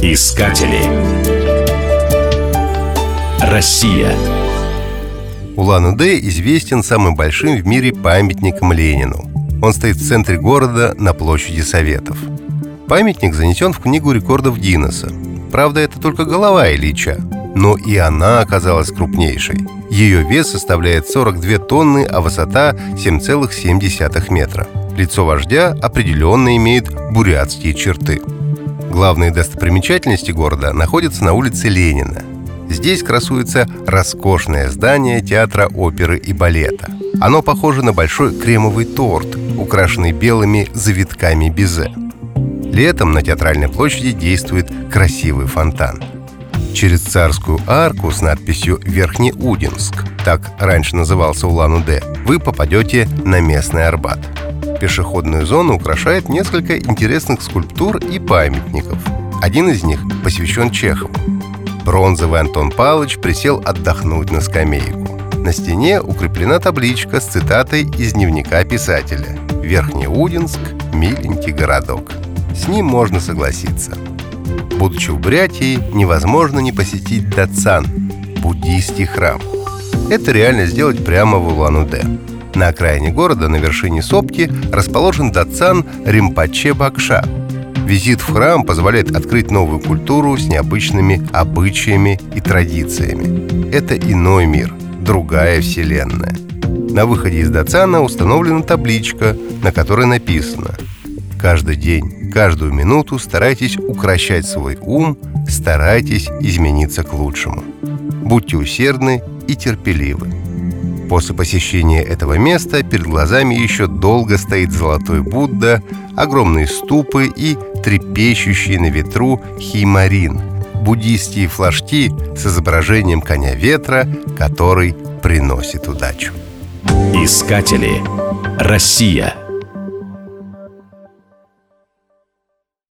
Искатели. Россия. Улан-Удэ известен самым большим в мире памятником Ленину. Он стоит в центре города на площади Советов. Памятник занесен в книгу рекордов Гиннесса. Правда, это только голова Ильича, но и она оказалась крупнейшей. Ее вес составляет 42 тонны, а высота 7,7 метра. Лицо вождя определенно имеет бурятские черты. Главные достопримечательности города находятся на улице Ленина. Здесь красуется роскошное здание театра оперы и балета. Оно похоже на большой кремовый торт, украшенный белыми завитками безе. Летом на театральной площади действует красивый фонтан. Через царскую арку с надписью «Верхнеудинск», так раньше назывался Улан-Удэ, вы попадете на местный Арбат – Пешеходную зону украшает несколько интересных скульптур и памятников. Один из них посвящен Чехову. Бронзовый Антон Павлович присел отдохнуть на скамейку. На стене укреплена табличка с цитатой из дневника писателя «Верхнеудинск – миленький городок». С ним можно согласиться. Будучи в Бурятии, невозможно не посетить Дацан – буддийский храм. Это реально сделать прямо в Улан-Удэ. На окраине города, на вершине сопки, расположен Датсан Римпаче Бакша. Визит в храм позволяет открыть новую культуру с необычными обычаями и традициями. Это иной мир, другая вселенная. На выходе из Датсана установлена табличка, на которой написано «Каждый день, каждую минуту старайтесь укращать свой ум, старайтесь измениться к лучшему. Будьте усердны и терпеливы. После посещения этого места перед глазами еще долго стоит золотой Будда, огромные ступы и трепещущий на ветру химарин – буддийские флажки с изображением коня ветра, который приносит удачу. Искатели. Россия.